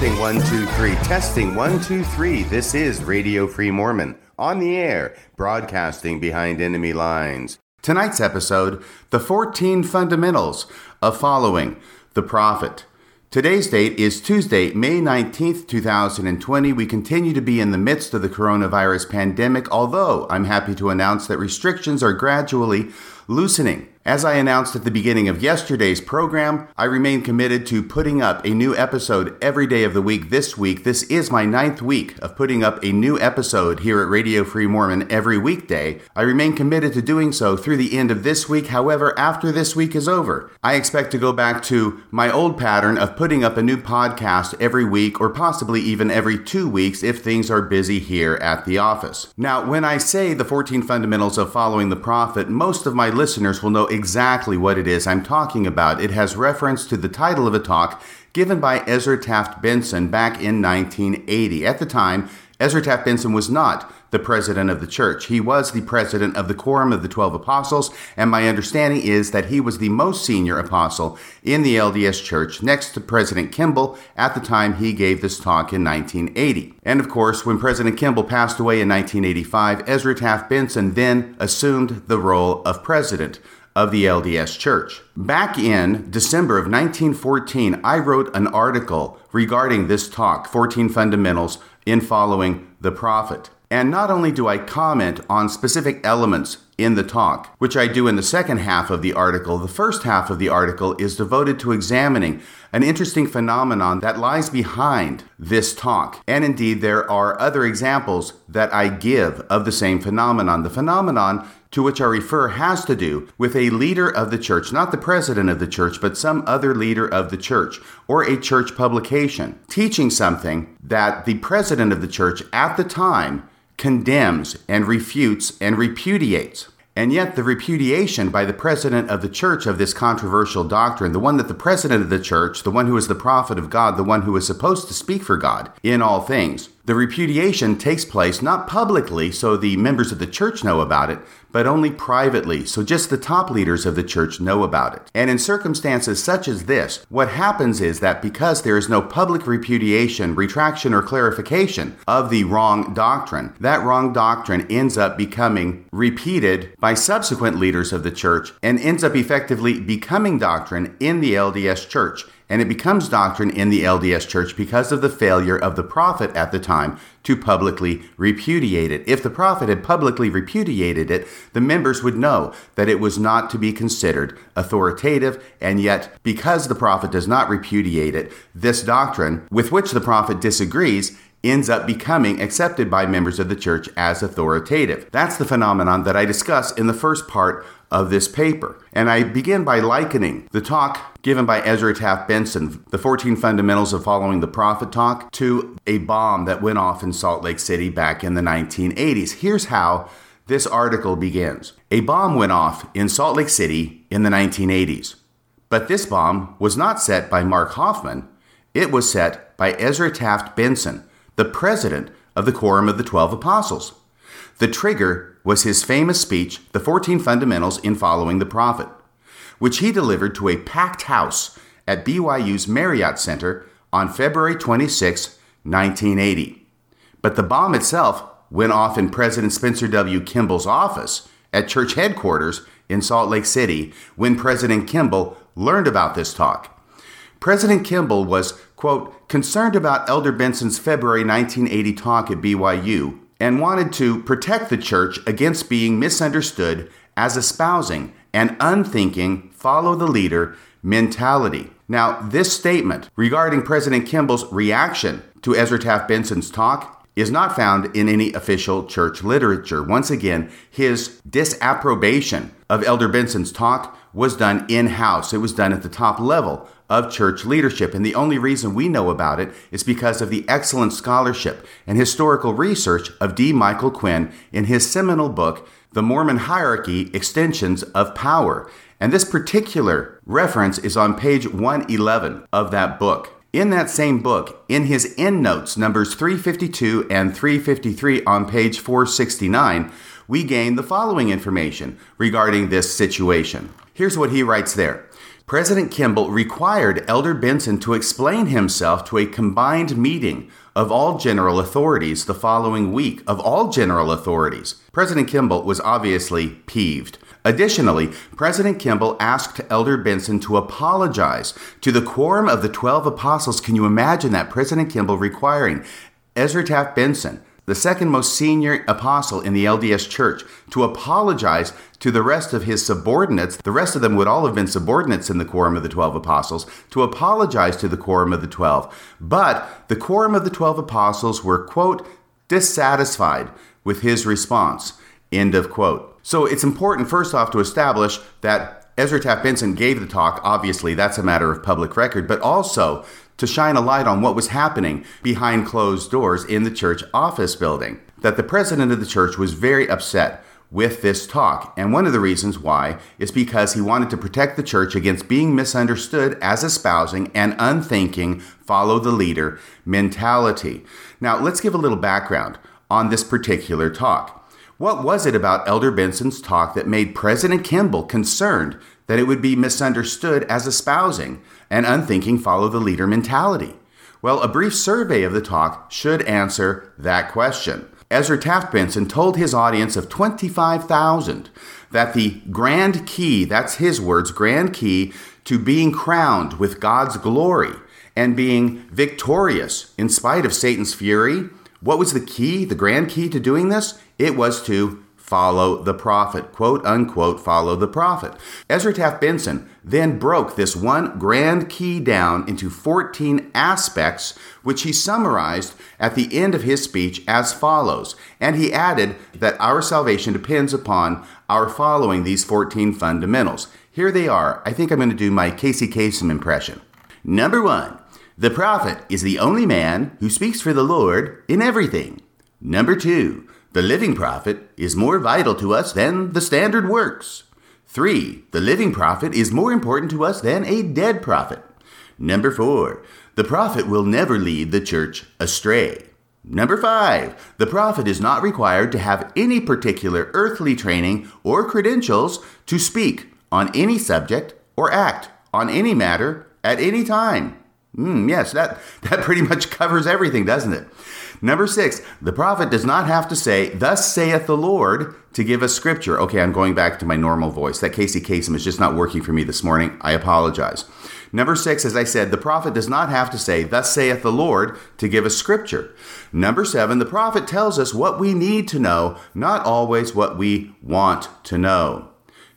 Testing one, two, three. Testing one, two, three. This is Radio Free Mormon on the air, broadcasting behind enemy lines. Tonight's episode The 14 Fundamentals of Following the Prophet. Today's date is Tuesday, May 19th, 2020. We continue to be in the midst of the coronavirus pandemic, although I'm happy to announce that restrictions are gradually loosening. As I announced at the beginning of yesterday's program, I remain committed to putting up a new episode every day of the week this week. This is my ninth week of putting up a new episode here at Radio Free Mormon every weekday. I remain committed to doing so through the end of this week. However, after this week is over, I expect to go back to my old pattern of putting up a new podcast every week or possibly even every two weeks if things are busy here at the office. Now, when I say the 14 fundamentals of following the prophet, most of my listeners will know exactly what it is I'm talking about. It has reference to the title of a talk given by Ezra Taft Benson back in 1980. At the time, Ezra Taft Benson was not the president of the church. He was the president of the Quorum of the Twelve Apostles, and my understanding is that he was the most senior apostle in the LDS Church, next to President Kimball at the time he gave this talk in 1980. And of course, when President Kimball passed away in 1985, Ezra Taft Benson then assumed the role of president of the LDS Church. Back in December of 1914, I wrote an article regarding this talk, 14 Fundamentals in Following the Prophet. And not only do I comment on specific elements in the talk, which I do in the second half of the article, the first half of the article is devoted to examining an interesting phenomenon that lies behind this talk. And indeed, there are other examples that I give of the same phenomenon. The phenomenon to which I refer has to do with a leader of the church, not the president of the church, but some other leader of the church or a church publication, teaching something that the president of the church at the time condemns and refutes and repudiates. And yet, the repudiation by the president of the church of this controversial doctrine, the one that the president of the church, the one who is the prophet of God, the one who is supposed to speak for God in all things, the repudiation takes place not publicly so the members of the church know about it, but only privately so just the top leaders of the church know about it. And in circumstances such as this, what happens is that because there is no public repudiation, retraction, or clarification of the wrong doctrine, that wrong doctrine ends up becoming repeated by subsequent leaders of the church and ends up effectively becoming doctrine in the LDS church and it becomes doctrine in the LDS Church because of the failure of the prophet at the time to publicly repudiate it. If the prophet had publicly repudiated it, the members would know that it was not to be considered authoritative, and yet, because the prophet does not repudiate it, this doctrine, with which the prophet disagrees, ends up becoming accepted by members of the church as authoritative. That's the phenomenon that I discuss in the first part of this paper. And I begin by likening the talk given by Ezra Taft Benson, the 14 Fundamentals of Following the Prophet talk, to a bomb that went off in Salt Lake City back in the 1980s. Here's how this article begins A bomb went off in Salt Lake City in the 1980s. But this bomb was not set by Mark Hofmann. it was set by Ezra Taft Benson, the president of the Quorum of the Twelve Apostles. The trigger was his famous speech, The 14 Fundamentals in Following the Prophet, which he delivered to a packed house at BYU's Marriott Center on February 26, 1980. But the bomb itself went off in President Spencer W. Kimball's office at church headquarters in Salt Lake City when President Kimball learned about this talk. President Kimball was, quote, concerned about Elder Benson's February 1980 talk at BYU and wanted to protect the church against being misunderstood as espousing an unthinking, follow the leader mentality. Now, this statement regarding President Kimball's reaction to Ezra Taft Benson's talk is not found in any official church literature. Once again, his disapprobation of Elder Benson's talk was done in house, it was done at the top level of church leadership. And the only reason we know about it is because of the excellent scholarship and historical research of D. Michael Quinn in his seminal book, The Mormon Hierarchy Extensions of Power. And this particular reference is on page 111 of that book. In that same book, in his endnotes, numbers 352 and 353 on page 469, we gain the following information regarding this situation. Here's what he writes there President Kimball required Elder Benson to explain himself to a combined meeting of all general authorities the following week, of all general authorities. President Kimball was obviously peeved. Additionally, President Kimball asked Elder Benson to apologize to the quorum of the 12 apostles. Can you imagine that? President Kimball requiring Ezra Taft Benson, the second most senior apostle in the LDS church, to apologize to the rest of his subordinates. The rest of them would all have been subordinates in the quorum of the 12 apostles, to apologize to the quorum of the 12. But the quorum of the 12 apostles were, quote, dissatisfied with his response, end of quote. So it's important, first off, to establish that Ezra Taft Benson gave the talk. Obviously, that's a matter of public record, but also to shine a light on what was happening behind closed doors in the church office building. That the president of the church was very upset with this talk. And one of the reasons why is because he wanted to protect the church against being misunderstood as espousing an unthinking, follow the leader mentality. Now, let's give a little background on this particular talk. What was it about Elder Benson's talk that made President Kimball concerned that it would be misunderstood as espousing an unthinking follow the leader mentality? Well, a brief survey of the talk should answer that question. Ezra Taft Benson told his audience of 25,000 that the grand key, that's his words, grand key to being crowned with God's glory and being victorious in spite of Satan's fury, what was the key, the grand key to doing this? It was to follow the prophet, quote unquote, follow the prophet. Ezra Taft Benson then broke this one grand key down into 14 aspects, which he summarized at the end of his speech as follows. And he added that our salvation depends upon our following these 14 fundamentals. Here they are. I think I'm going to do my Casey Kasem impression. Number one, the prophet is the only man who speaks for the Lord in everything. Number two, the living prophet is more vital to us than the standard works. 3. The living prophet is more important to us than a dead prophet. Number 4. The prophet will never lead the church astray. Number 5. The prophet is not required to have any particular earthly training or credentials to speak on any subject or act on any matter at any time. Mm, yes, that, that pretty much covers everything, doesn't it? Number six, the prophet does not have to say, Thus saith the Lord, to give us scripture. Okay, I'm going back to my normal voice. That Casey Kasem is just not working for me this morning. I apologize. Number six, as I said, the prophet does not have to say, Thus saith the Lord, to give us scripture. Number seven, the prophet tells us what we need to know, not always what we want to know.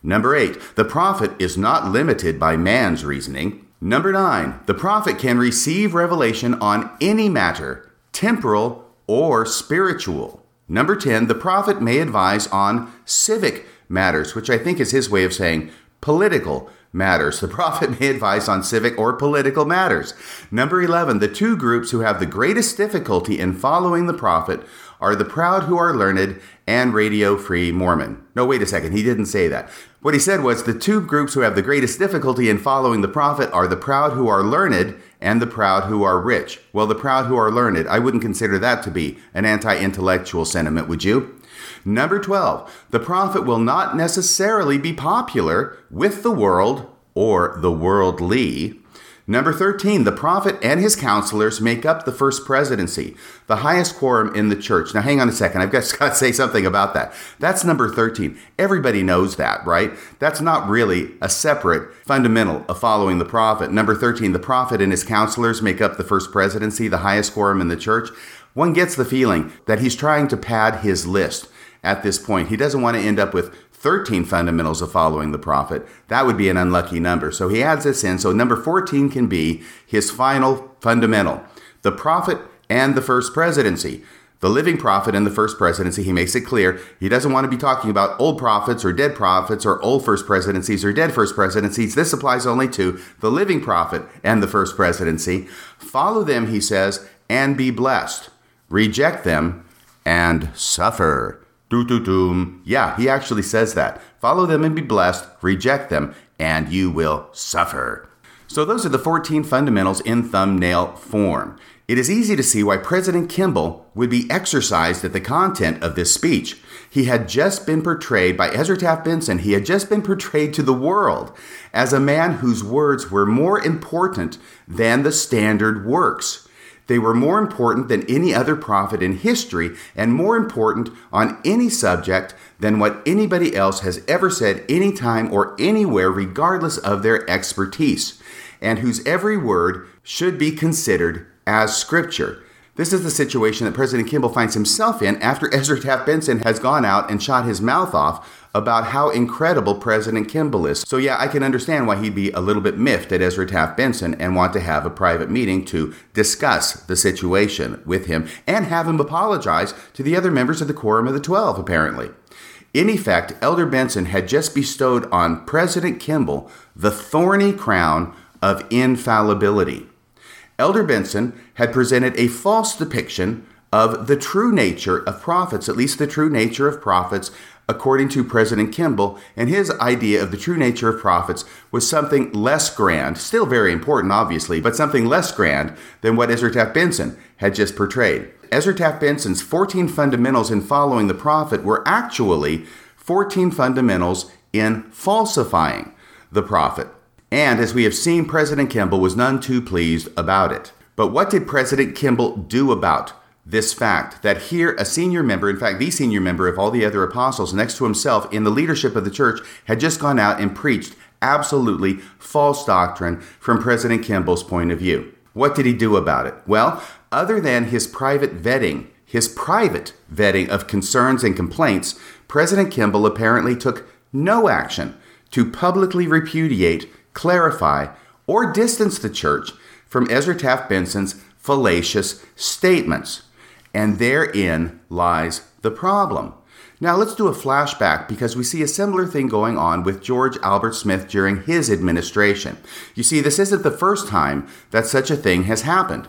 Number eight, the prophet is not limited by man's reasoning. Number nine, the prophet can receive revelation on any matter temporal, or spiritual. Number 10, the prophet may advise on civic matters, which I think is his way of saying political matters. The prophet may advise on civic or political matters. Number 11, the two groups who have the greatest difficulty in following the prophet are the proud who are learned and radio free Mormon. No, wait a second, he didn't say that. What he said was the two groups who have the greatest difficulty in following the prophet are the proud who are learned and the proud who are rich. Well, the proud who are learned, I wouldn't consider that to be an anti intellectual sentiment, would you? Number 12, the prophet will not necessarily be popular with the world or the worldly. Number 13, the prophet and his counselors make up the first presidency, the highest quorum in the church. Now, hang on a second. I've got to say something about that. That's number 13. Everybody knows that, right? That's not really a separate fundamental of following the prophet. Number 13, the prophet and his counselors make up the first presidency, the highest quorum in the church. One gets the feeling that he's trying to pad his list at this point. He doesn't want to end up with 13 fundamentals of following the prophet. That would be an unlucky number. So he adds this in. So number 14 can be his final fundamental the prophet and the first presidency. The living prophet and the first presidency, he makes it clear he doesn't want to be talking about old prophets or dead prophets or old first presidencies or dead first presidencies. This applies only to the living prophet and the first presidency. Follow them, he says, and be blessed. Reject them and suffer. Do do doom. Yeah, he actually says that. Follow them and be blessed, reject them, and you will suffer. So, those are the 14 fundamentals in thumbnail form. It is easy to see why President Kimball would be exercised at the content of this speech. he had just been portrayed by Ezra Taft Benson, he had just been portrayed to the world as a man whose words were more important than the standard works. They were more important than any other prophet in history and more important on any subject than what anybody else has ever said anytime or anywhere, regardless of their expertise, and whose every word should be considered as scripture. This is the situation that President Kimball finds himself in after Ezra Taft Benson has gone out and shot his mouth off about how incredible President Kimball is. So, yeah, I can understand why he'd be a little bit miffed at Ezra Taft Benson and want to have a private meeting to discuss the situation with him and have him apologize to the other members of the Quorum of the Twelve, apparently. In effect, Elder Benson had just bestowed on President Kimball the thorny crown of infallibility. Elder Benson had presented a false depiction of the true nature of prophets, at least the true nature of prophets, according to President Kimball, and his idea of the true nature of prophets was something less grand, still very important, obviously, but something less grand than what Ezra Taft Benson had just portrayed. Ezra Taft Benson's 14 fundamentals in following the prophet were actually 14 fundamentals in falsifying the prophet. And as we have seen, President Kimball was none too pleased about it. But what did President Kimball do about this fact that here a senior member, in fact, the senior member of all the other apostles next to himself in the leadership of the church, had just gone out and preached absolutely false doctrine from President Kimball's point of view? What did he do about it? Well, other than his private vetting, his private vetting of concerns and complaints, President Kimball apparently took no action to publicly repudiate clarify, or distance the church from Ezra Taft Benson's fallacious statements. And therein lies the problem. Now let's do a flashback because we see a similar thing going on with George Albert Smith during his administration. You see, this isn't the first time that such a thing has happened.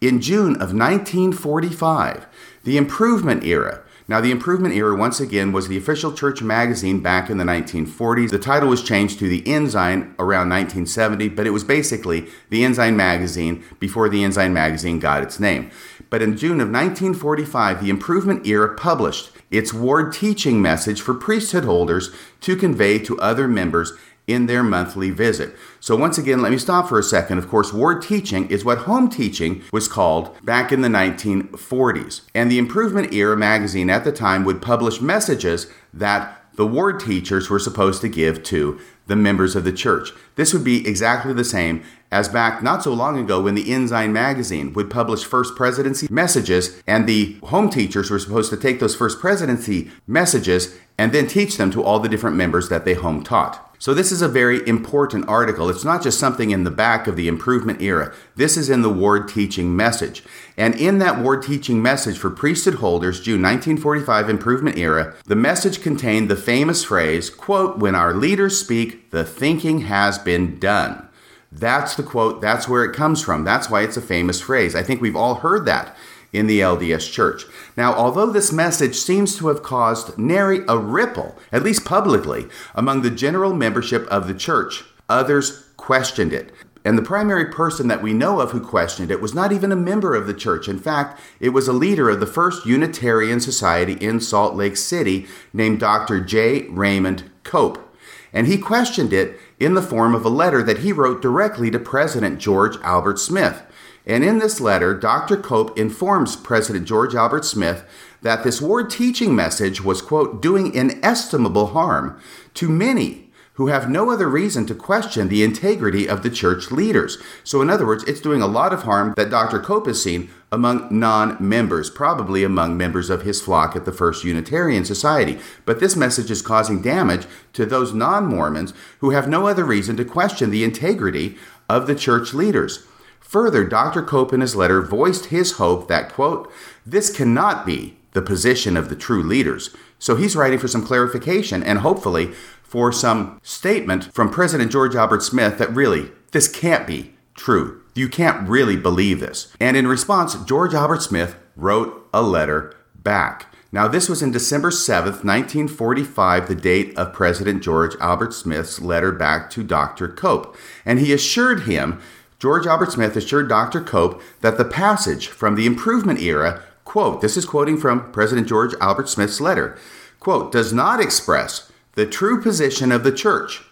In June of 1945, the Improvement Era, now, the Improvement Era, once again, was the official church magazine back in the 1940s. The title was changed to The Ensign around 1970, but it was basically The Ensign Magazine before The Ensign Magazine got its name. But in June of 1945, the Improvement Era published its ward teaching message for priesthood holders to convey to other members in their monthly visit. So, once again, let me stop for a second. Of course, ward teaching is what home teaching was called back in the 1940s. And the Improvement Era magazine at the time would publish messages that the ward teachers were supposed to give to the members of the church. This would be exactly the same as back not so long ago when the Ensign magazine would publish First Presidency messages, and the home teachers were supposed to take those First Presidency messages and then teach them to all the different members that they home taught. So, this is a very important article. It's not just something in the back of the improvement era. This is in the ward teaching message. And in that ward teaching message for priesthood holders, June 1945 improvement era, the message contained the famous phrase, quote, when our leaders speak, the thinking has been done. That's the quote, that's where it comes from. That's why it's a famous phrase. I think we've all heard that in the LDS Church. Now, although this message seems to have caused nary a ripple, at least publicly, among the general membership of the church, others questioned it. And the primary person that we know of who questioned it was not even a member of the church. In fact, it was a leader of the first Unitarian Society in Salt Lake City named Dr. J. Raymond Cope. And he questioned it in the form of a letter that he wrote directly to President George Albert Smith. And in this letter, Dr. Cope informs President George Albert Smith that this ward teaching message was, quote, doing inestimable harm to many who have no other reason to question the integrity of the church leaders. So, in other words, it's doing a lot of harm that Dr. Cope has seen among non members, probably among members of his flock at the First Unitarian Society. But this message is causing damage to those non Mormons who have no other reason to question the integrity of the church leaders. Further, Dr. Cope in his letter voiced his hope that, quote, this cannot be the position of the true leaders. So he's writing for some clarification and hopefully for some statement from President George Albert Smith that really, this can't be true. You can't really believe this. And in response, George Albert Smith wrote a letter back. Now, this was in December 7th, 1945, the date of President George Albert Smith's letter back to Dr. Cope. And he assured him George Albert Smith assured Dr. Cope that the passage from the improvement era, quote, this is quoting from President George Albert Smith's letter, quote, does not express the true position of the church.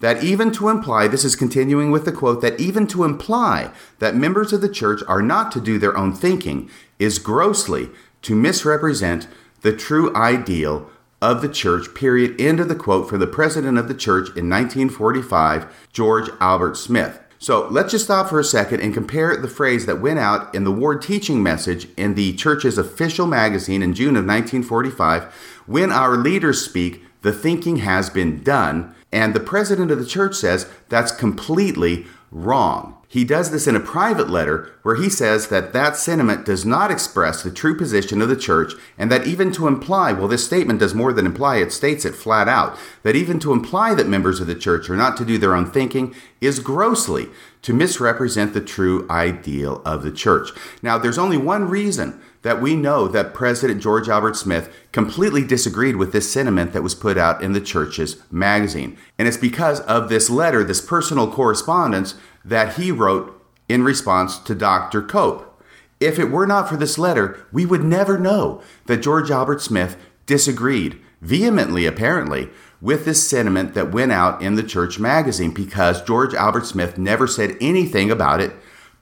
That even to imply, this is continuing with the quote, that even to imply that members of the church are not to do their own thinking is grossly to misrepresent the true ideal of the church, period. End of the quote from the president of the church in 1945, George Albert Smith. So let's just stop for a second and compare the phrase that went out in the Ward teaching message in the church's official magazine in June of 1945 when our leaders speak, the thinking has been done. And the president of the church says that's completely wrong. He does this in a private letter where he says that that sentiment does not express the true position of the church, and that even to imply, well, this statement does more than imply, it states it flat out, that even to imply that members of the church are not to do their own thinking is grossly to misrepresent the true ideal of the church. Now, there's only one reason that we know that President George Albert Smith completely disagreed with this sentiment that was put out in the church's magazine. And it's because of this letter, this personal correspondence that he wrote in response to Dr. Cope. If it were not for this letter, we would never know that George Albert Smith disagreed, vehemently apparently, with this sentiment that went out in the church magazine because George Albert Smith never said anything about it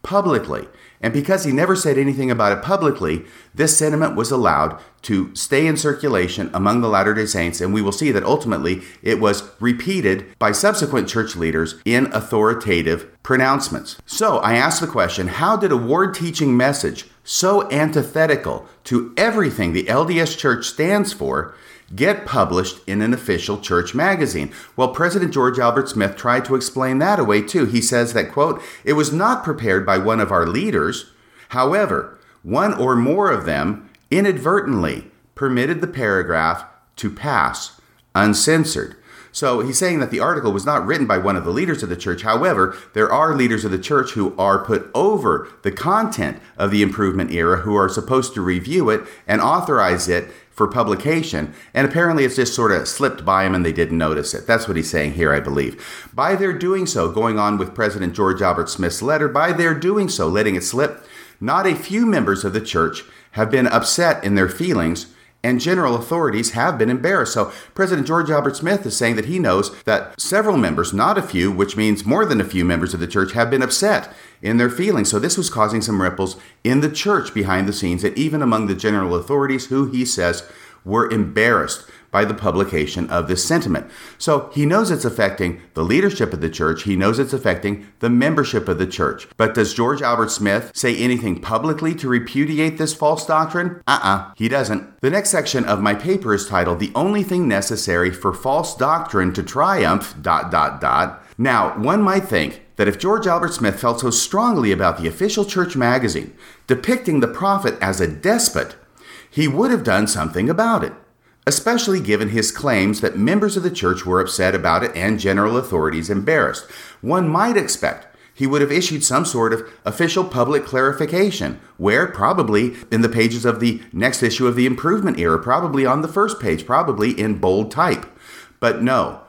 publicly. And because he never said anything about it publicly, this sentiment was allowed to stay in circulation among the Latter day Saints, and we will see that ultimately it was repeated by subsequent church leaders in authoritative pronouncements. So I ask the question how did a ward teaching message so antithetical to everything the LDS Church stands for get published in an official church magazine. Well, President George Albert Smith tried to explain that away too. He says that, quote, it was not prepared by one of our leaders. However, one or more of them inadvertently permitted the paragraph to pass uncensored. So he's saying that the article was not written by one of the leaders of the church. However, there are leaders of the church who are put over the content of the improvement era who are supposed to review it and authorize it for publication, and apparently it's just sort of slipped by him and they didn't notice it. That's what he's saying here, I believe. By their doing so, going on with President George Albert Smith's letter, by their doing so, letting it slip, not a few members of the church have been upset in their feelings and general authorities have been embarrassed. So, President George Albert Smith is saying that he knows that several members, not a few, which means more than a few members of the church, have been upset in their feelings. So, this was causing some ripples in the church behind the scenes, and even among the general authorities who he says were embarrassed by the publication of this sentiment. So he knows it's affecting the leadership of the church. He knows it's affecting the membership of the church. But does George Albert Smith say anything publicly to repudiate this false doctrine? Uh uh-uh, uh, he doesn't. The next section of my paper is titled The Only Thing Necessary for False Doctrine to Triumph. Dot, dot, dot. Now, one might think that if George Albert Smith felt so strongly about the official church magazine depicting the prophet as a despot, he would have done something about it especially given his claims that members of the church were upset about it and general authorities embarrassed. One might expect he would have issued some sort of official public clarification, where probably in the pages of the next issue of the improvement era, probably on the first page, probably in bold type. But no,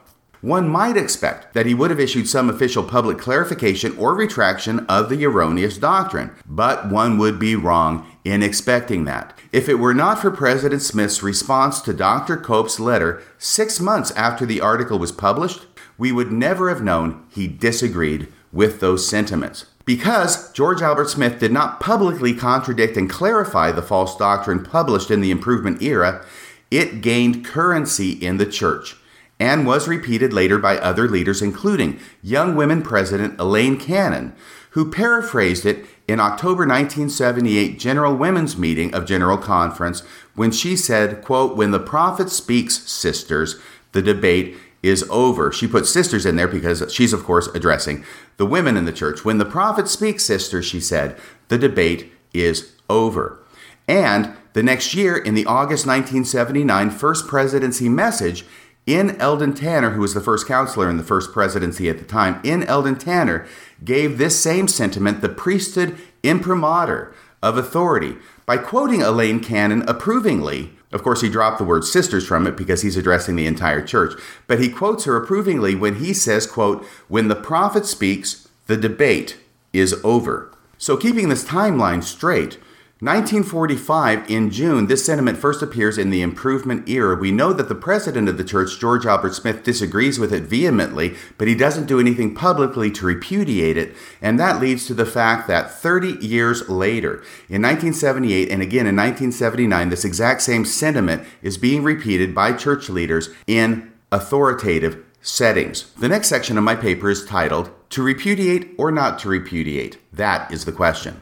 one might expect that he would have issued some official public clarification or retraction of the erroneous doctrine, but one would be wrong in expecting that. If it were not for President Smith's response to Dr. Cope's letter six months after the article was published, we would never have known he disagreed with those sentiments. Because George Albert Smith did not publicly contradict and clarify the false doctrine published in the Improvement era, it gained currency in the church and was repeated later by other leaders, including young women president Elaine Cannon, who paraphrased it in October 1978 General Women's Meeting of General Conference when she said, quote, when the prophet speaks, sisters, the debate is over. She put sisters in there because she's, of course, addressing the women in the church. When the prophet speaks, sisters, she said, the debate is over. And the next year, in the August 1979 First Presidency message, N. Eldon Tanner, who was the first counselor in the first presidency at the time, N. Eldon Tanner gave this same sentiment the priesthood imprimatur of authority by quoting Elaine Cannon approvingly. Of course, he dropped the word sisters from it because he's addressing the entire church, but he quotes her approvingly when he says, quote, when the prophet speaks, the debate is over. So keeping this timeline straight, 1945, in June, this sentiment first appears in the improvement era. We know that the president of the church, George Albert Smith, disagrees with it vehemently, but he doesn't do anything publicly to repudiate it. And that leads to the fact that 30 years later, in 1978 and again in 1979, this exact same sentiment is being repeated by church leaders in authoritative settings. The next section of my paper is titled, To Repudiate or Not to Repudiate? That is the question.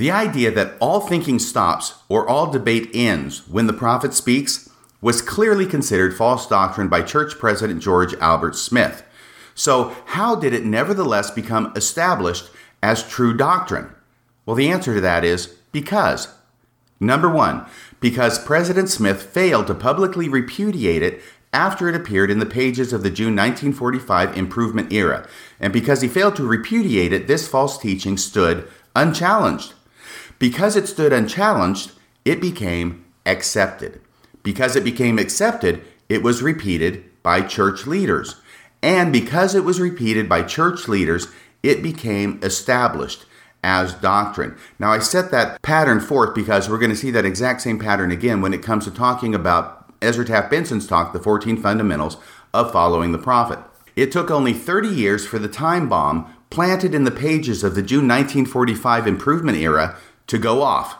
The idea that all thinking stops or all debate ends when the prophet speaks was clearly considered false doctrine by church president George Albert Smith. So, how did it nevertheless become established as true doctrine? Well, the answer to that is because. Number one, because President Smith failed to publicly repudiate it after it appeared in the pages of the June 1945 Improvement era, and because he failed to repudiate it, this false teaching stood unchallenged. Because it stood unchallenged, it became accepted. Because it became accepted, it was repeated by church leaders. And because it was repeated by church leaders, it became established as doctrine. Now, I set that pattern forth because we're going to see that exact same pattern again when it comes to talking about Ezra Taft Benson's talk, The 14 Fundamentals of Following the Prophet. It took only 30 years for the time bomb planted in the pages of the June 1945 improvement era to go off.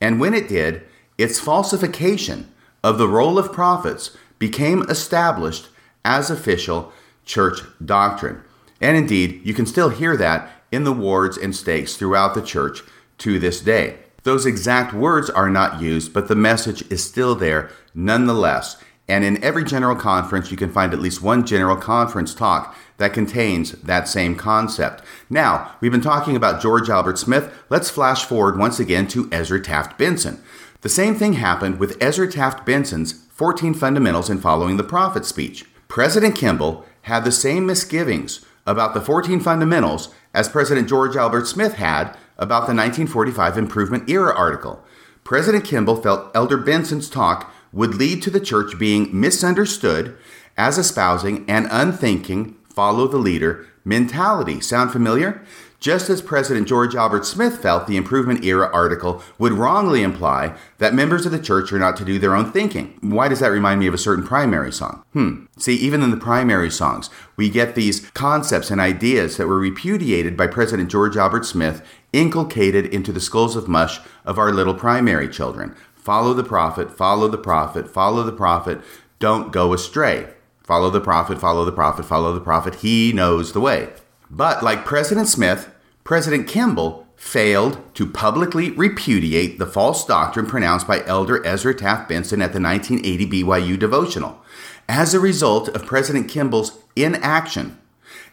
And when it did, its falsification of the role of prophets became established as official church doctrine. And indeed, you can still hear that in the wards and stakes throughout the church to this day. Those exact words are not used, but the message is still there nonetheless. And in every general conference, you can find at least one general conference talk that contains that same concept. Now, we've been talking about George Albert Smith. Let's flash forward once again to Ezra Taft Benson. The same thing happened with Ezra Taft Benson's 14 Fundamentals in Following the Prophet speech. President Kimball had the same misgivings about the 14 Fundamentals as President George Albert Smith had about the 1945 Improvement Era article. President Kimball felt Elder Benson's talk would lead to the church being misunderstood as espousing an unthinking, follow the leader mentality. Sound familiar? Just as President George Albert Smith felt the Improvement Era article would wrongly imply that members of the church are not to do their own thinking. Why does that remind me of a certain primary song? Hmm. See, even in the primary songs, we get these concepts and ideas that were repudiated by President George Albert Smith inculcated into the skulls of mush of our little primary children. Follow the prophet, follow the prophet, follow the prophet, don't go astray. Follow the prophet, follow the prophet, follow the prophet. He knows the way. But like President Smith, President Kimball failed to publicly repudiate the false doctrine pronounced by Elder Ezra Taft Benson at the 1980 BYU devotional. As a result of President Kimball's inaction,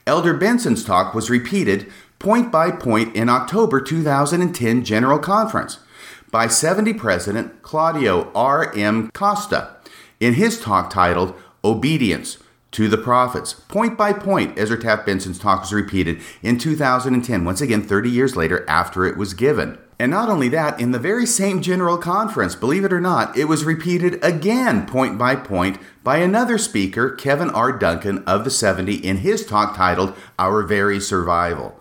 Elder Benson's talk was repeated point by point in October 2010 General Conference by 70 President Claudio R. M. Costa in his talk titled obedience to the prophets. Point by point, Ezra Taft Benson's talk was repeated in 2010, once again 30 years later after it was given. And not only that, in the very same general conference, believe it or not, it was repeated again, point by point, by another speaker, Kevin R. Duncan of the 70, in his talk titled Our Very Survival.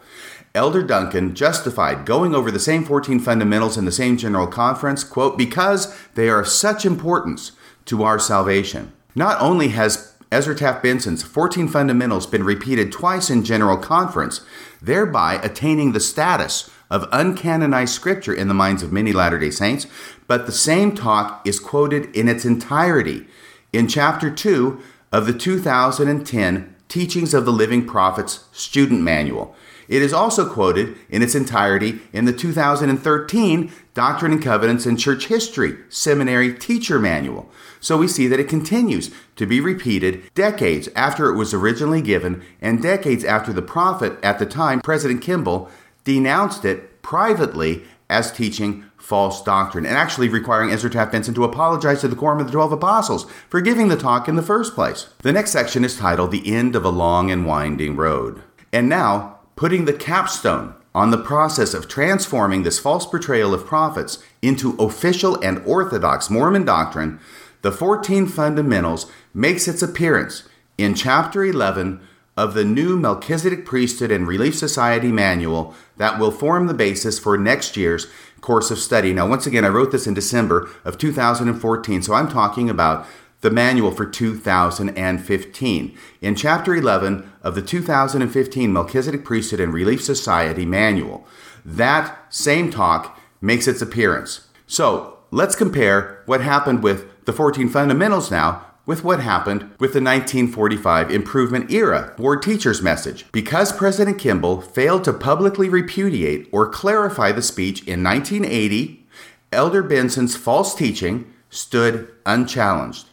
Elder Duncan justified going over the same 14 fundamentals in the same general conference, quote, because they are of such importance to our salvation. Not only has Ezra Taft Benson's 14 Fundamentals been repeated twice in General Conference, thereby attaining the status of uncanonized scripture in the minds of many Latter day Saints, but the same talk is quoted in its entirety in Chapter 2 of the 2010 Teachings of the Living Prophets Student Manual. It is also quoted in its entirety in the 2013 Doctrine and Covenants and Church History Seminary Teacher Manual. So we see that it continues to be repeated decades after it was originally given and decades after the prophet at the time, President Kimball, denounced it privately as teaching false doctrine and actually requiring Ezra Taft Benson to apologize to the Quorum of the Twelve Apostles for giving the talk in the first place. The next section is titled The End of a Long and Winding Road. And now, putting the capstone on the process of transforming this false portrayal of prophets into official and orthodox Mormon doctrine, the 14 Fundamentals makes its appearance in chapter 11 of the new Melchizedek Priesthood and Relief Society manual that will form the basis for next year's course of study. Now, once again, I wrote this in December of 2014, so I'm talking about the manual for 2015. In chapter 11 of the 2015 Melchizedek Priesthood and Relief Society manual, that same talk makes its appearance. So let's compare what happened with the 14 fundamentals now with what happened with the 1945 Improvement Era Ward Teacher's Message. Because President Kimball failed to publicly repudiate or clarify the speech in 1980, Elder Benson's false teaching stood unchallenged.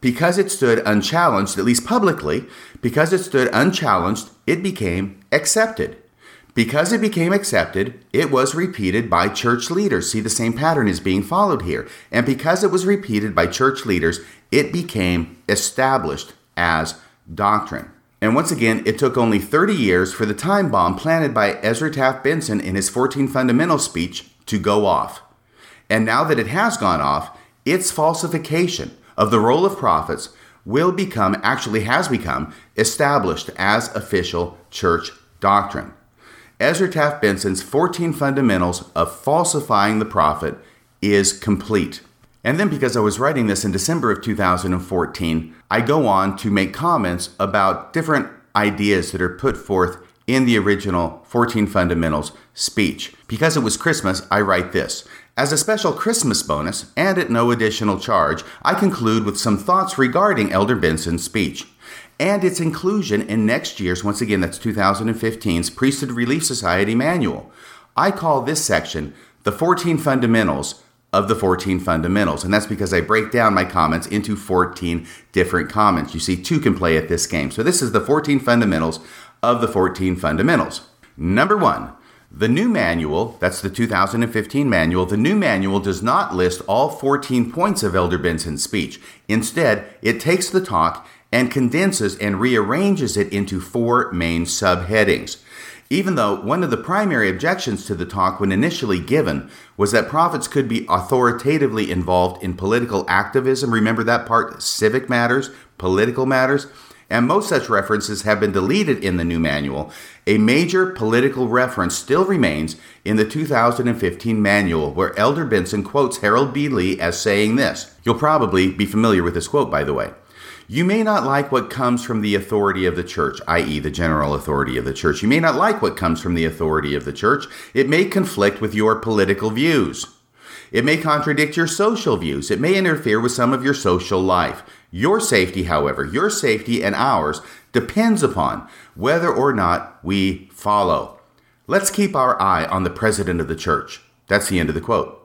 Because it stood unchallenged, at least publicly, because it stood unchallenged, it became accepted. Because it became accepted, it was repeated by church leaders. See, the same pattern is being followed here. And because it was repeated by church leaders, it became established as doctrine. And once again, it took only 30 years for the time bomb planted by Ezra Taft Benson in his 14 fundamental speech to go off. And now that it has gone off, its falsification of the role of prophets will become, actually has become, established as official church doctrine. Ezra Taft Benson's 14 Fundamentals of Falsifying the Prophet is complete. And then, because I was writing this in December of 2014, I go on to make comments about different ideas that are put forth in the original 14 Fundamentals speech. Because it was Christmas, I write this. As a special Christmas bonus, and at no additional charge, I conclude with some thoughts regarding Elder Benson's speech and its inclusion in next year's, once again, that's 2015's Priesthood Relief Society manual. I call this section the 14 fundamentals of the 14 fundamentals. And that's because I break down my comments into 14 different comments. You see, two can play at this game. So this is the 14 fundamentals of the 14 fundamentals. Number one, the new manual, that's the 2015 manual, the new manual does not list all 14 points of Elder Benson's speech. Instead, it takes the talk and condenses and rearranges it into four main subheadings. Even though one of the primary objections to the talk when initially given was that prophets could be authoritatively involved in political activism, remember that part? Civic matters, political matters, and most such references have been deleted in the new manual. A major political reference still remains in the 2015 manual, where Elder Benson quotes Harold B. Lee as saying this. You'll probably be familiar with this quote, by the way. You may not like what comes from the authority of the church, i.e., the general authority of the church. You may not like what comes from the authority of the church. It may conflict with your political views. It may contradict your social views. It may interfere with some of your social life. Your safety, however, your safety and ours depends upon whether or not we follow. Let's keep our eye on the president of the church. That's the end of the quote.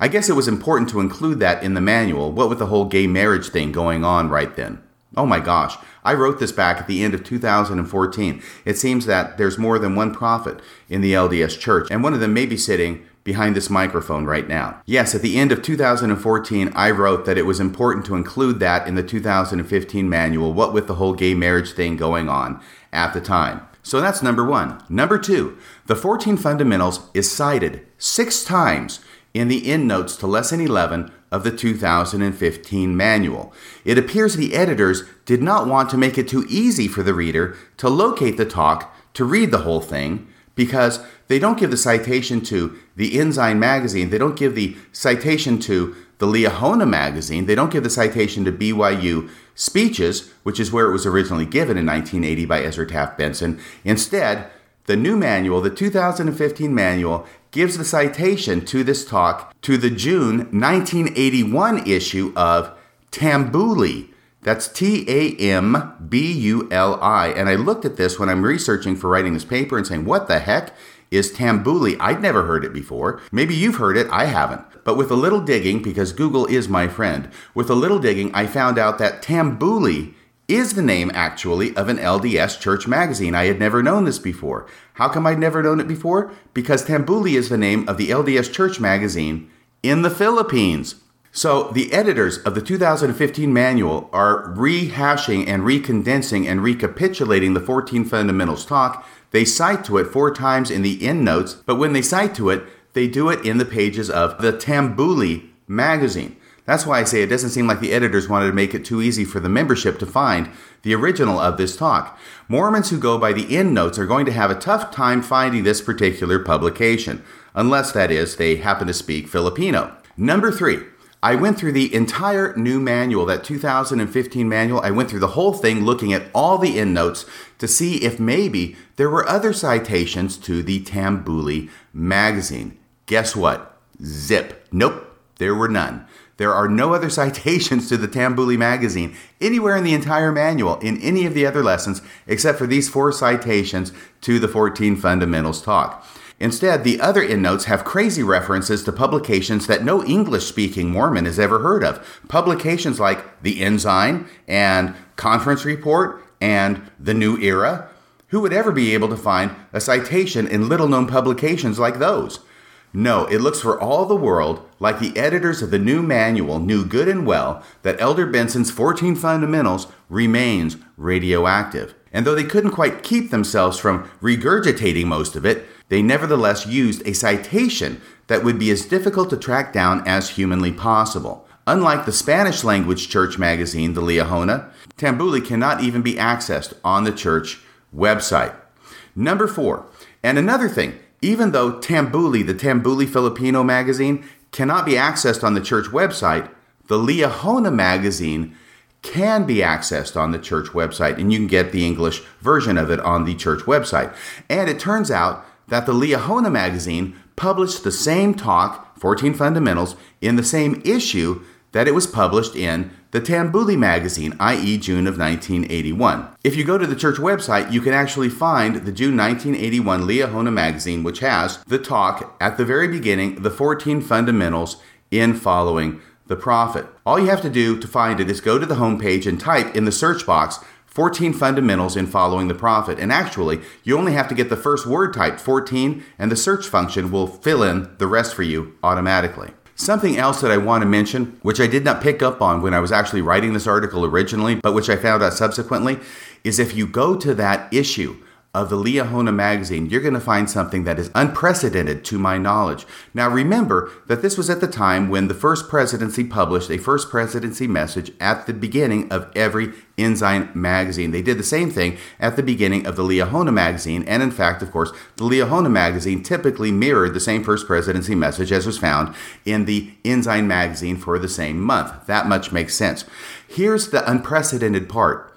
I guess it was important to include that in the manual, what with the whole gay marriage thing going on right then. Oh my gosh, I wrote this back at the end of 2014. It seems that there's more than one prophet in the LDS church, and one of them may be sitting behind this microphone right now. Yes, at the end of 2014, I wrote that it was important to include that in the 2015 manual, what with the whole gay marriage thing going on at the time. So that's number one. Number two, the 14 Fundamentals is cited six times in the endnotes to Lesson 11 of the 2015 manual. It appears the editors did not want to make it too easy for the reader to locate the talk to read the whole thing because they don't give the citation to the Ensign magazine, they don't give the citation to the Liahona magazine, they don't give the citation to BYU Speeches, which is where it was originally given in 1980 by Ezra Taft Benson. Instead, the new manual, the 2015 manual, gives the citation to this talk to the June 1981 issue of Tambuli. That's T A M B U L I. And I looked at this when I'm researching for writing this paper and saying, what the heck is Tambuli? I'd never heard it before. Maybe you've heard it, I haven't. But with a little digging, because Google is my friend, with a little digging, I found out that Tambuli is the name actually of an LDS church magazine. I had never known this before. How come I'd never known it before? Because Tambuli is the name of the LDS church magazine in the Philippines. So the editors of the 2015 manual are rehashing and recondensing and recapitulating the 14 fundamentals talk. They cite to it four times in the endnotes, but when they cite to it, they do it in the pages of the Tambuli magazine. That's why I say it doesn't seem like the editors wanted to make it too easy for the membership to find the original of this talk. Mormons who go by the endnotes are going to have a tough time finding this particular publication, unless that is, they happen to speak Filipino. Number three, I went through the entire new manual, that 2015 manual. I went through the whole thing looking at all the endnotes to see if maybe there were other citations to the Tambuli magazine. Guess what? Zip. Nope, there were none. There are no other citations to the Tambuli magazine anywhere in the entire manual in any of the other lessons except for these four citations to the 14 fundamentals talk. Instead, the other endnotes have crazy references to publications that no English speaking Mormon has ever heard of. Publications like The Ensign and Conference Report and The New Era. Who would ever be able to find a citation in little known publications like those? No, it looks for all the world like the editors of the new manual knew good and well that Elder Benson's 14 Fundamentals remains radioactive. And though they couldn't quite keep themselves from regurgitating most of it, they nevertheless used a citation that would be as difficult to track down as humanly possible. Unlike the Spanish language church magazine, the Liahona, Tambuli cannot even be accessed on the church website. Number four, and another thing, even though Tambuli, the Tambuli Filipino magazine, cannot be accessed on the church website, the Liahona magazine can be accessed on the church website, and you can get the English version of it on the church website. And it turns out that the Liahona magazine published the same talk, 14 Fundamentals, in the same issue that it was published in the Tambuli magazine, i.e., June of 1981. If you go to the church website, you can actually find the June 1981 Liahona magazine, which has the talk at the very beginning, the 14 fundamentals in following the prophet. All you have to do to find it is go to the homepage and type in the search box 14 fundamentals in following the prophet. And actually, you only have to get the first word typed, 14, and the search function will fill in the rest for you automatically. Something else that I want to mention, which I did not pick up on when I was actually writing this article originally, but which I found out subsequently, is if you go to that issue of the Liahona magazine, you're going to find something that is unprecedented to my knowledge. Now, remember that this was at the time when the first presidency published a first presidency message at the beginning of every Ensign magazine. They did the same thing at the beginning of the Liahona magazine, and in fact, of course, the Liahona magazine typically mirrored the same first presidency message as was found in the Ensign magazine for the same month. That much makes sense. Here's the unprecedented part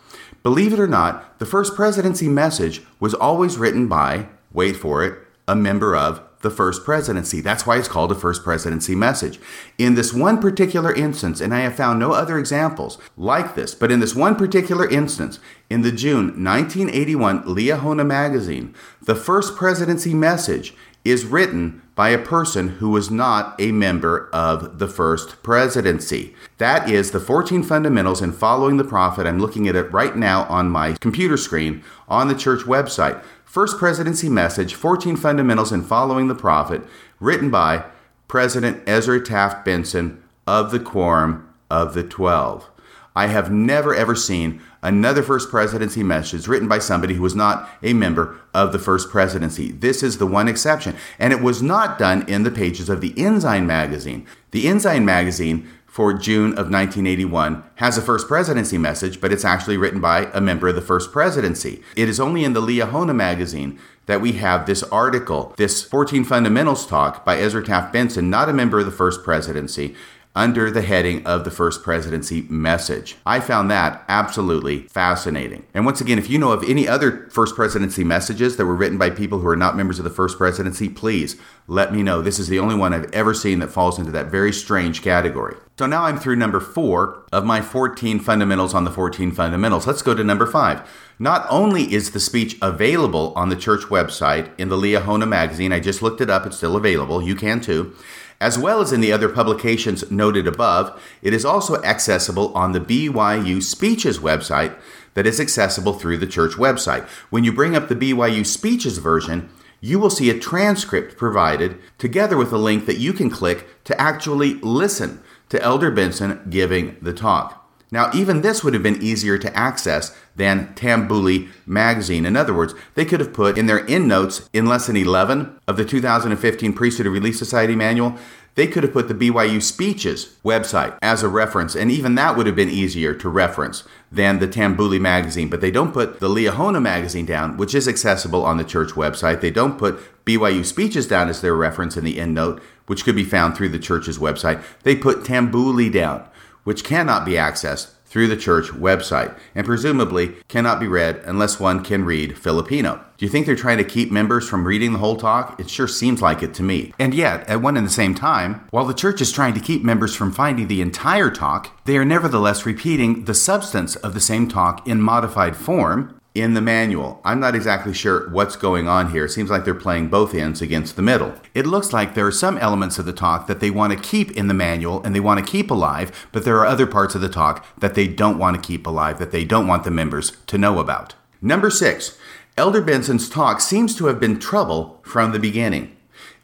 Believe it or not, the first presidency message was always written by, wait for it, a member of the first presidency. That's why it's called a first presidency message. In this one particular instance, and I have found no other examples like this, but in this one particular instance, in the June 1981 Liahona magazine, the first presidency message is written by a person who was not a member of the first presidency. That is the 14 fundamentals in following the prophet. I'm looking at it right now on my computer screen on the church website. First presidency message 14 fundamentals in following the prophet, written by President Ezra Taft Benson of the Quorum of the Twelve. I have never ever seen another first presidency message written by somebody who was not a member of the first presidency. This is the one exception. And it was not done in the pages of the Ensign magazine. The Ensign magazine for June of 1981 has a first presidency message, but it's actually written by a member of the first presidency. It is only in the Liahona magazine that we have this article, this 14 Fundamentals talk by Ezra Taft Benson, not a member of the first presidency, under the heading of the First Presidency Message. I found that absolutely fascinating. And once again, if you know of any other First Presidency messages that were written by people who are not members of the First Presidency, please let me know. This is the only one I've ever seen that falls into that very strange category. So now I'm through number four of my 14 fundamentals on the 14 fundamentals. Let's go to number five. Not only is the speech available on the church website in the Liahona magazine, I just looked it up, it's still available, you can too. As well as in the other publications noted above, it is also accessible on the BYU Speeches website that is accessible through the church website. When you bring up the BYU Speeches version, you will see a transcript provided together with a link that you can click to actually listen to Elder Benson giving the talk. Now, even this would have been easier to access than Tambuli magazine. In other words, they could have put in their endnotes in lesson 11 of the 2015 Priesthood of Relief Society manual they could have put the BYU Speeches website as a reference, and even that would have been easier to reference than the Tambuli magazine. But they don't put the Liahona magazine down, which is accessible on the church website. They don't put BYU Speeches down as their reference in the endnote, which could be found through the church's website. They put Tambuli down, which cannot be accessed through the church website and presumably cannot be read unless one can read Filipino. Do you think they're trying to keep members from reading the whole talk? It sure seems like it to me. And yet, at one and the same time, while the church is trying to keep members from finding the entire talk, they are nevertheless repeating the substance of the same talk in modified form in the manual. I'm not exactly sure what's going on here. It seems like they're playing both ends against the middle. It looks like there are some elements of the talk that they want to keep in the manual and they want to keep alive, but there are other parts of the talk that they don't want to keep alive, that they don't want the members to know about. Number six, Elder Benson's talk seems to have been trouble from the beginning.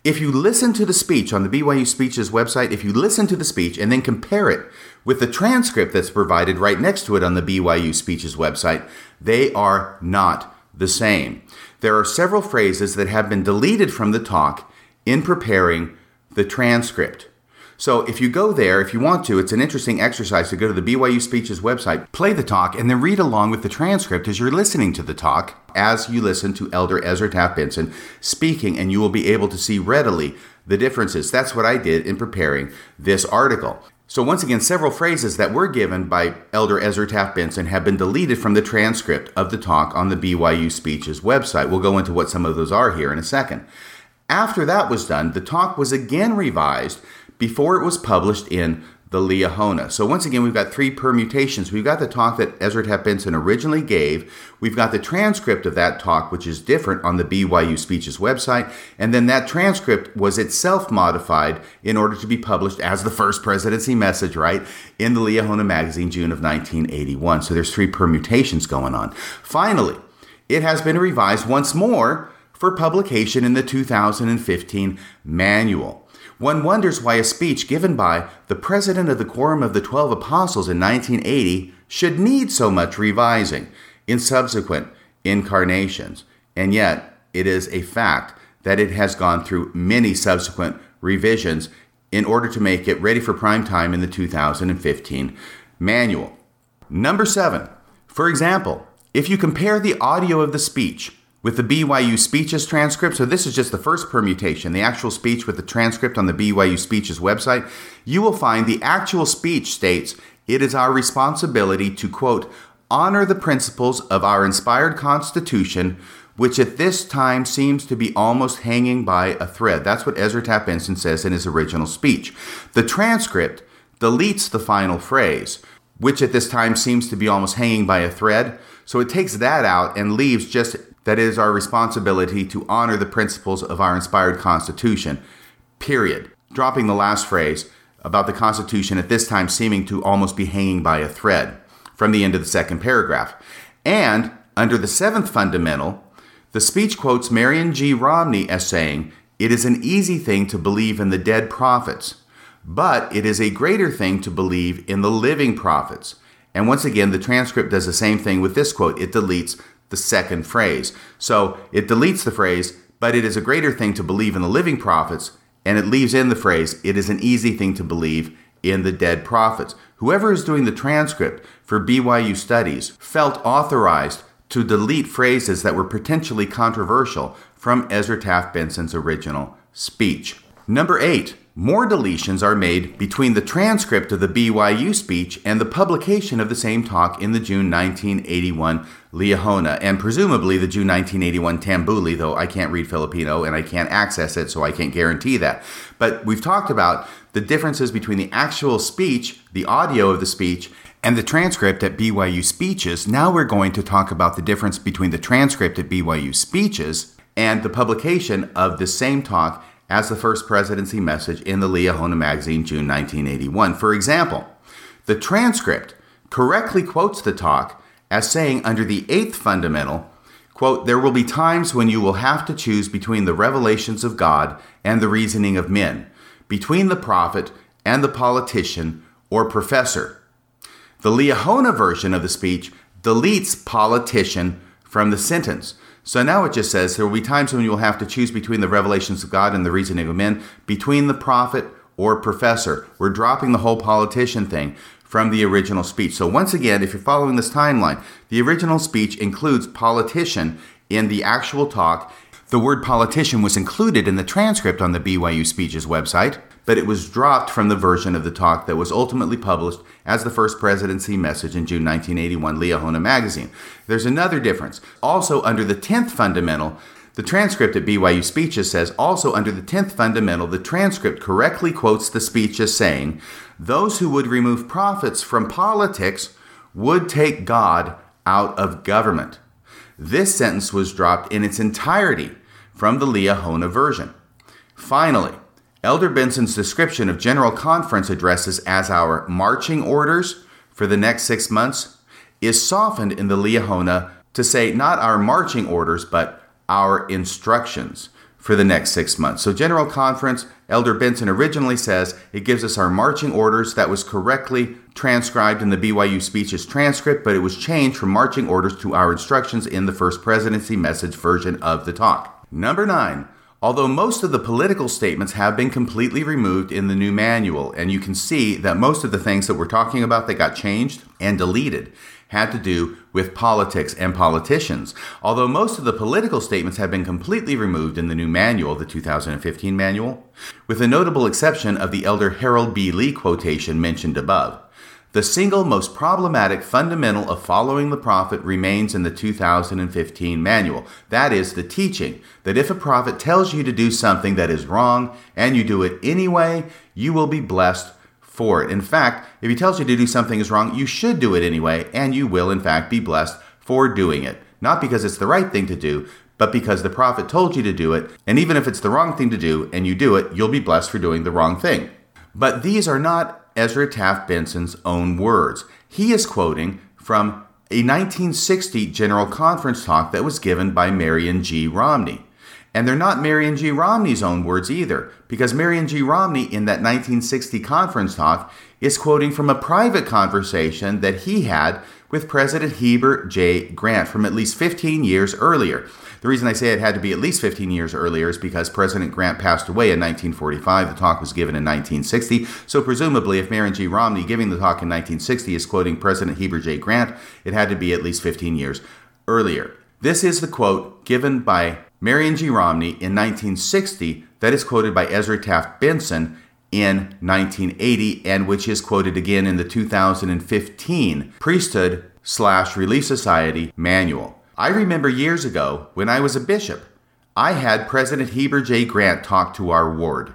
If you listen to the speech on the BYU Speeches website, if you listen to the speech and then compare it with the transcript that's provided right next to it on the BYU Speeches website, they are not the same. There are several phrases that have been deleted from the talk in preparing the transcript. So if you go there, if you want to, it's an interesting exercise to go to the BYU Speeches website, play the talk, and then read along with the transcript as you're listening to the talk as you listen to Elder Ezra Taft Benson speaking, and you will be able to see readily the differences. That's what I did in preparing this article. So, once again, several phrases that were given by Elder Ezra Taft Benson have been deleted from the transcript of the talk on the BYU Speeches website. We'll go into what some of those are here in a second. After that was done, the talk was again revised before it was published in the Liahona. So once again, we've got three permutations. We've got the talk that Ezra Taft Benson originally gave. We've got the transcript of that talk, which is different on the BYU Speeches website. And then that transcript was itself modified in order to be published as the first presidency message, right, in the Liahona magazine, June of 1981. So there's three permutations going on. Finally, it has been revised once more for publication in the 2015 manual. One wonders why a speech given by the president of the Quorum of the Twelve Apostles in 1980 should need so much revising in subsequent incarnations. And yet, it is a fact that it has gone through many subsequent revisions in order to make it ready for prime time in the 2015 manual. Number seven, for example, if you compare the audio of the speech with the BYU Speeches transcript. So, this is just the first permutation, the actual speech with the transcript on the BYU Speeches website. You will find the actual speech states it is our responsibility to, quote, honor the principles of our inspired Constitution, which at this time seems to be almost hanging by a thread. That's what Ezra Taft Benson says in his original speech. The transcript deletes the final phrase, which at this time seems to be almost hanging by a thread. So it takes that out and leaves just that is our responsibility to honor the principles of our inspired Constitution, period. Dropping the last phrase about the Constitution at this time seeming to almost be hanging by a thread from the end of the second paragraph. And under the seventh fundamental, the speech quotes Marion G. Romney as saying, It is an easy thing to believe in the dead prophets, but it is a greater thing to believe in the living prophets. And once again, the transcript does the same thing with this quote. It deletes the second phrase. So it deletes the phrase, but it is a greater thing to believe in the living prophets, and it leaves in the phrase, it is an easy thing to believe in the dead prophets. Whoever is doing the transcript for BYU studies felt authorized to delete phrases that were potentially controversial from Ezra Taft Benson's original speech. Number eight, more deletions are made between the transcript of the BYU speech and the publication of the same talk in the June 1981 Liahona, and presumably the June 1981 Tambuli, though I can't read Filipino and I can't access it, so I can't guarantee that. But we've talked about the differences between the actual speech, the audio of the speech, and the transcript at BYU Speeches. Now we're going to talk about the difference between the transcript at BYU Speeches and the publication of the same talk as the first presidency message in the Liahona magazine, June 1981. For example, the transcript correctly quotes the talk as saying under the eighth fundamental, quote, there will be times when you will have to choose between the revelations of God and the reasoning of men, between the prophet and the politician or professor. The Liahona version of the speech deletes politician from the sentence so now it just says there will be times when you will have to choose between the revelations of God and the reasoning of men, between the prophet or professor. We're dropping the whole politician thing from the original speech. So, once again, if you're following this timeline, the original speech includes politician in the actual talk. The word politician was included in the transcript on the BYU Speeches website, but it was dropped from the version of the talk that was ultimately published as the first presidency message in June 1981 Liahona magazine. There's another difference. Also, under the 10th fundamental, the transcript at BYU Speeches says also under the 10th fundamental, the transcript correctly quotes the speech as saying, Those who would remove prophets from politics would take God out of government. This sentence was dropped in its entirety from the Liahona version. Finally, Elder Benson's description of General Conference addresses as our marching orders for the next six months is softened in the Liahona to say not our marching orders, but our instructions for the next six months. So, General Conference, Elder Benson originally says it gives us our marching orders. That was correctly transcribed in the BYU speeches transcript, but it was changed from marching orders to our instructions in the first presidency message version of the talk. Number nine, Although most of the political statements have been completely removed in the new manual, and you can see that most of the things that we're talking about that got changed and deleted had to do with politics and politicians. Although most of the political statements have been completely removed in the new manual, the 2015 manual, with the notable exception of the elder Harold B. Lee quotation mentioned above. The single most problematic fundamental of following the prophet remains in the 2015 manual. That is the teaching that if a prophet tells you to do something that is wrong and you do it anyway, you will be blessed for it. In fact, if he tells you to do something is wrong, you should do it anyway and you will in fact be blessed for doing it. Not because it's the right thing to do, but because the prophet told you to do it, and even if it's the wrong thing to do and you do it, you'll be blessed for doing the wrong thing. But these are not Ezra Taft Benson's own words. He is quoting from a 1960 General Conference talk that was given by Marion G. Romney. And they're not Marion G. Romney's own words either, because Marion G. Romney in that 1960 conference talk is quoting from a private conversation that he had with President Heber J. Grant from at least 15 years earlier. The reason I say it had to be at least 15 years earlier is because President Grant passed away in 1945. The talk was given in 1960. So, presumably, if Marion G. Romney giving the talk in 1960 is quoting President Heber J. Grant, it had to be at least 15 years earlier. This is the quote given by Marion G. Romney in 1960 that is quoted by Ezra Taft Benson in 1980 and which is quoted again in the 2015 Priesthood slash Relief Society manual. I remember years ago when I was a bishop, I had President Heber J. Grant talk to our ward.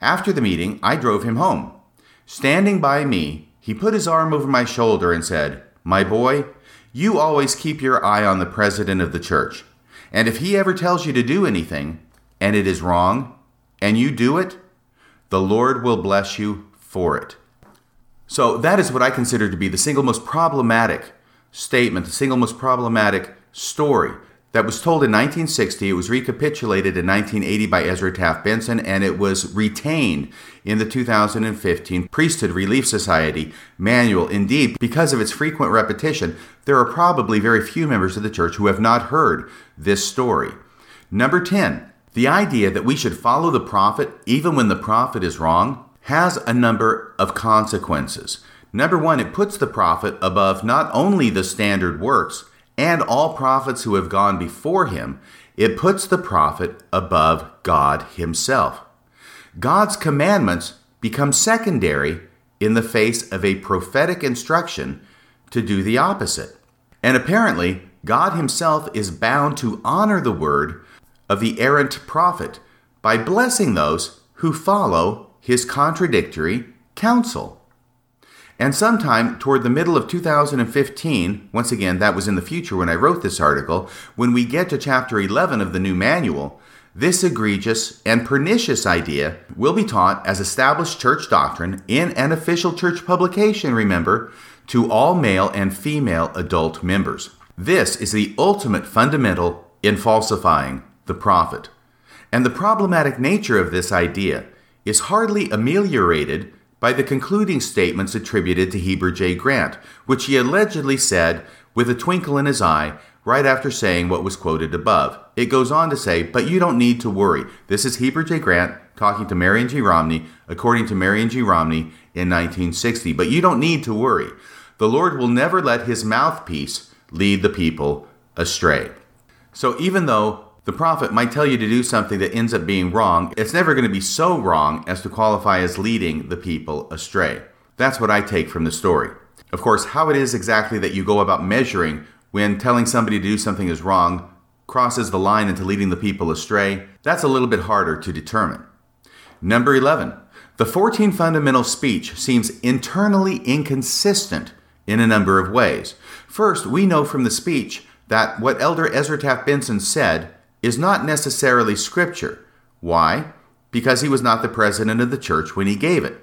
After the meeting, I drove him home. Standing by me, he put his arm over my shoulder and said, My boy, you always keep your eye on the president of the church. And if he ever tells you to do anything, and it is wrong, and you do it, the Lord will bless you for it. So that is what I consider to be the single most problematic statement, the single most problematic story that was told in 1960. It was recapitulated in 1980 by Ezra Taft Benson, and it was retained in the 2015 Priesthood Relief Society manual. Indeed, because of its frequent repetition, there are probably very few members of the church who have not heard this story. Number 10, the idea that we should follow the prophet even when the prophet is wrong has a number of consequences. Number one, it puts the prophet above not only the standard works, and all prophets who have gone before him, it puts the prophet above God himself. God's commandments become secondary in the face of a prophetic instruction to do the opposite. And apparently, God himself is bound to honor the word of the errant prophet by blessing those who follow his contradictory counsel. And sometime toward the middle of 2015, once again, that was in the future when I wrote this article, when we get to chapter 11 of the new manual, this egregious and pernicious idea will be taught as established church doctrine in an official church publication, remember, to all male and female adult members. This is the ultimate fundamental in falsifying the prophet. And the problematic nature of this idea is hardly ameliorated by the concluding statements attributed to Heber J. Grant, which he allegedly said with a twinkle in his eye right after saying what was quoted above. It goes on to say, But you don't need to worry. This is Heber J. Grant talking to Marion G. Romney, according to Marion G. Romney in 1960. But you don't need to worry. The Lord will never let his mouthpiece lead the people astray. So even though the prophet might tell you to do something that ends up being wrong, it's never going to be so wrong as to qualify as leading the people astray. That's what I take from the story. Of course, how it is exactly that you go about measuring when telling somebody to do something is wrong crosses the line into leading the people astray, that's a little bit harder to determine. Number 11. The 14 fundamental speech seems internally inconsistent in a number of ways. First, we know from the speech that what Elder Ezra Taft Benson said is not necessarily scripture. Why? Because he was not the president of the church when he gave it.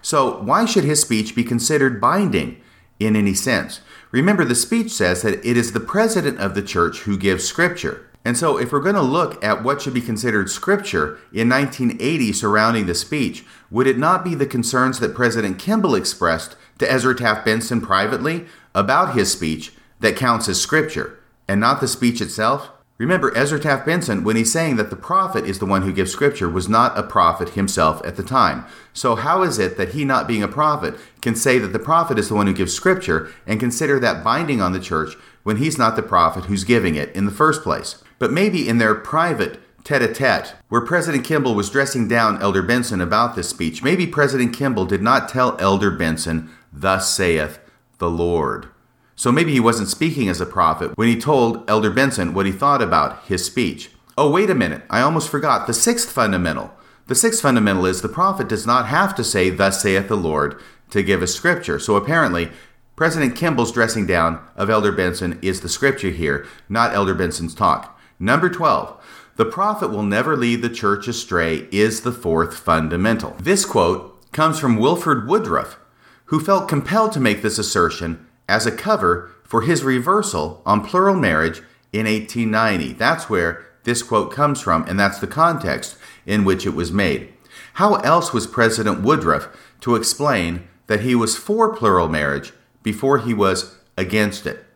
So, why should his speech be considered binding in any sense? Remember, the speech says that it is the president of the church who gives scripture. And so, if we're going to look at what should be considered scripture in 1980 surrounding the speech, would it not be the concerns that President Kimball expressed to Ezra Taft Benson privately about his speech that counts as scripture, and not the speech itself? Remember, Ezra Taft Benson, when he's saying that the prophet is the one who gives scripture, was not a prophet himself at the time. So, how is it that he, not being a prophet, can say that the prophet is the one who gives scripture and consider that binding on the church when he's not the prophet who's giving it in the first place? But maybe in their private tete a tete, where President Kimball was dressing down Elder Benson about this speech, maybe President Kimball did not tell Elder Benson, Thus saith the Lord. So maybe he wasn't speaking as a prophet when he told Elder Benson what he thought about his speech. Oh, wait a minute, I almost forgot the sixth fundamental. The sixth fundamental is the prophet does not have to say, Thus saith the Lord, to give a scripture. So apparently, President Kimball's dressing down of Elder Benson is the scripture here, not Elder Benson's talk. Number 12. The prophet will never lead the church astray is the fourth fundamental. This quote comes from Wilford Woodruff, who felt compelled to make this assertion as a cover for his reversal on plural marriage in 1890. That's where this quote comes from, and that's the context in which it was made. How else was President Woodruff to explain that he was for plural marriage before he was against it?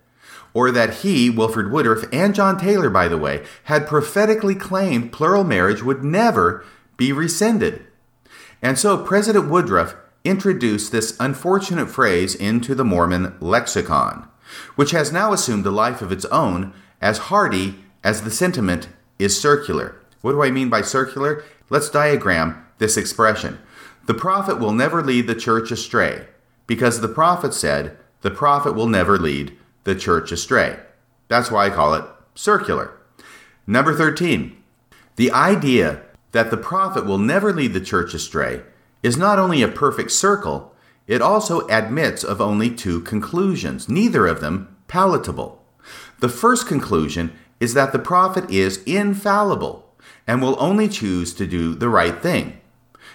Or that he, Wilford Woodruff, and John Taylor, by the way, had prophetically claimed plural marriage would never be rescinded. And so President Woodruff introduced this unfortunate phrase into the Mormon lexicon, which has now assumed a life of its own as hearty as the sentiment is circular. What do I mean by circular? Let's diagram this expression. The prophet will never lead the church astray because the prophet said the prophet will never lead the church astray. That's why I call it circular. Number 13. The idea that the prophet will never lead the church astray is not only a perfect circle, it also admits of only two conclusions, neither of them palatable. The first conclusion is that the prophet is infallible and will only choose to do the right thing.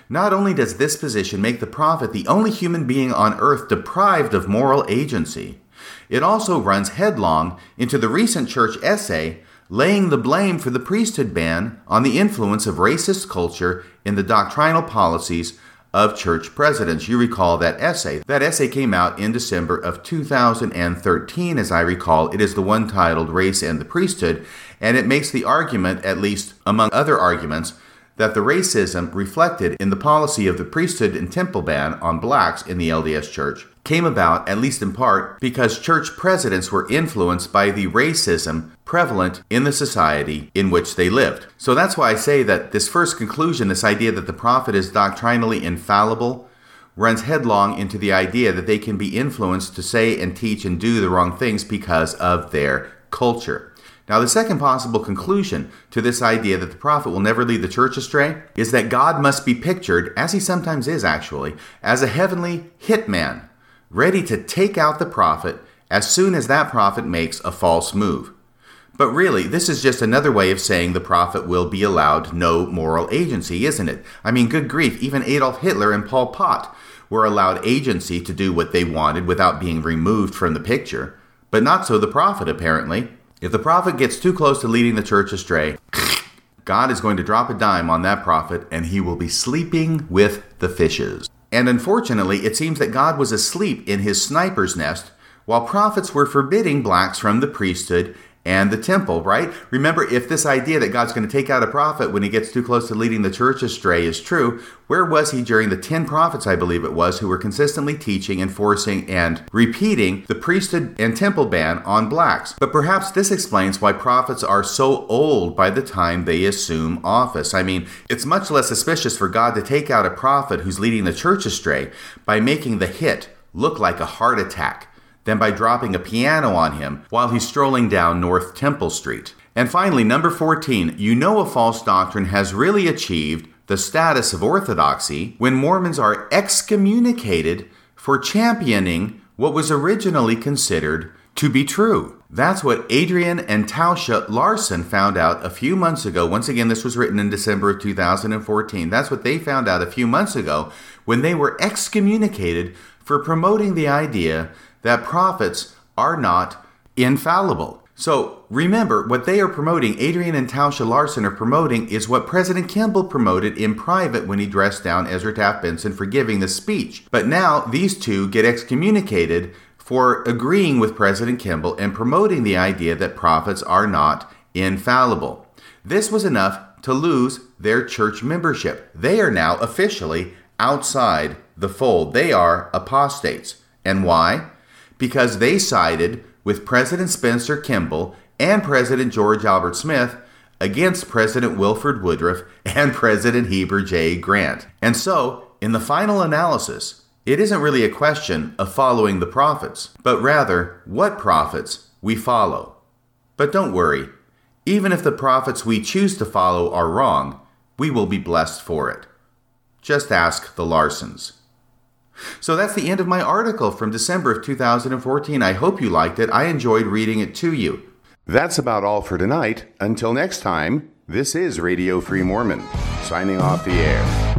Not only does this position make the prophet the only human being on earth deprived of moral agency, it also runs headlong into the recent church essay laying the blame for the priesthood ban on the influence of racist culture in the doctrinal policies of church presidents. You recall that essay. That essay came out in December of 2013, as I recall. It is the one titled Race and the Priesthood, and it makes the argument, at least among other arguments, that the racism reflected in the policy of the priesthood and temple ban on blacks in the LDS Church came about, at least in part, because church presidents were influenced by the racism prevalent in the society in which they lived. So that's why I say that this first conclusion, this idea that the prophet is doctrinally infallible, runs headlong into the idea that they can be influenced to say and teach and do the wrong things because of their culture. Now, the second possible conclusion to this idea that the prophet will never lead the church astray is that God must be pictured, as he sometimes is actually, as a heavenly hitman, ready to take out the prophet as soon as that prophet makes a false move. But really, this is just another way of saying the prophet will be allowed no moral agency, isn't it? I mean, good grief, even Adolf Hitler and Pol Pot were allowed agency to do what they wanted without being removed from the picture. But not so the prophet, apparently. If the prophet gets too close to leading the church astray, God is going to drop a dime on that prophet and he will be sleeping with the fishes. And unfortunately, it seems that God was asleep in his sniper's nest while prophets were forbidding blacks from the priesthood and the temple, right? Remember, if this idea that God's going to take out a prophet when he gets too close to leading the church astray is true, where was he during the 10 prophets, I believe it was, who were consistently teaching, enforcing, and repeating the priesthood and temple ban on blacks? But perhaps this explains why prophets are so old by the time they assume office. I mean, it's much less suspicious for God to take out a prophet who's leading the church astray by making the hit look like a heart attack than by dropping a piano on him while he's strolling down North Temple Street. And finally, number 14, you know a false doctrine has really achieved the status of orthodoxy when Mormons are excommunicated for championing what was originally considered to be true. That's what Adrian and Tausha Larson found out a few months ago. Once again, this was written in December of 2014. That's what they found out a few months ago when they were excommunicated for promoting the idea that prophets are not infallible. So remember, what they are promoting, Adrian and Tausha Larson are promoting, is what President Kimball promoted in private when he dressed down Ezra Taft Benson for giving the speech. But now these two get excommunicated for agreeing with President Kimball and promoting the idea that prophets are not infallible. This was enough to lose their church membership. They are now officially outside the fold. They are apostates. And why? Because they sided with President Spencer Kimball and President George Albert Smith against President Wilford Woodruff and President Heber J. Grant. And so, in the final analysis, it isn't really a question of following the prophets, but rather what prophets we follow. But don't worry, even if the prophets we choose to follow are wrong, we will be blessed for it. Just ask the Larsons. So that's the end of my article from December of 2014. I hope you liked it. I enjoyed reading it to you. That's about all for tonight. Until next time, this is Radio Free Mormon, signing off the air.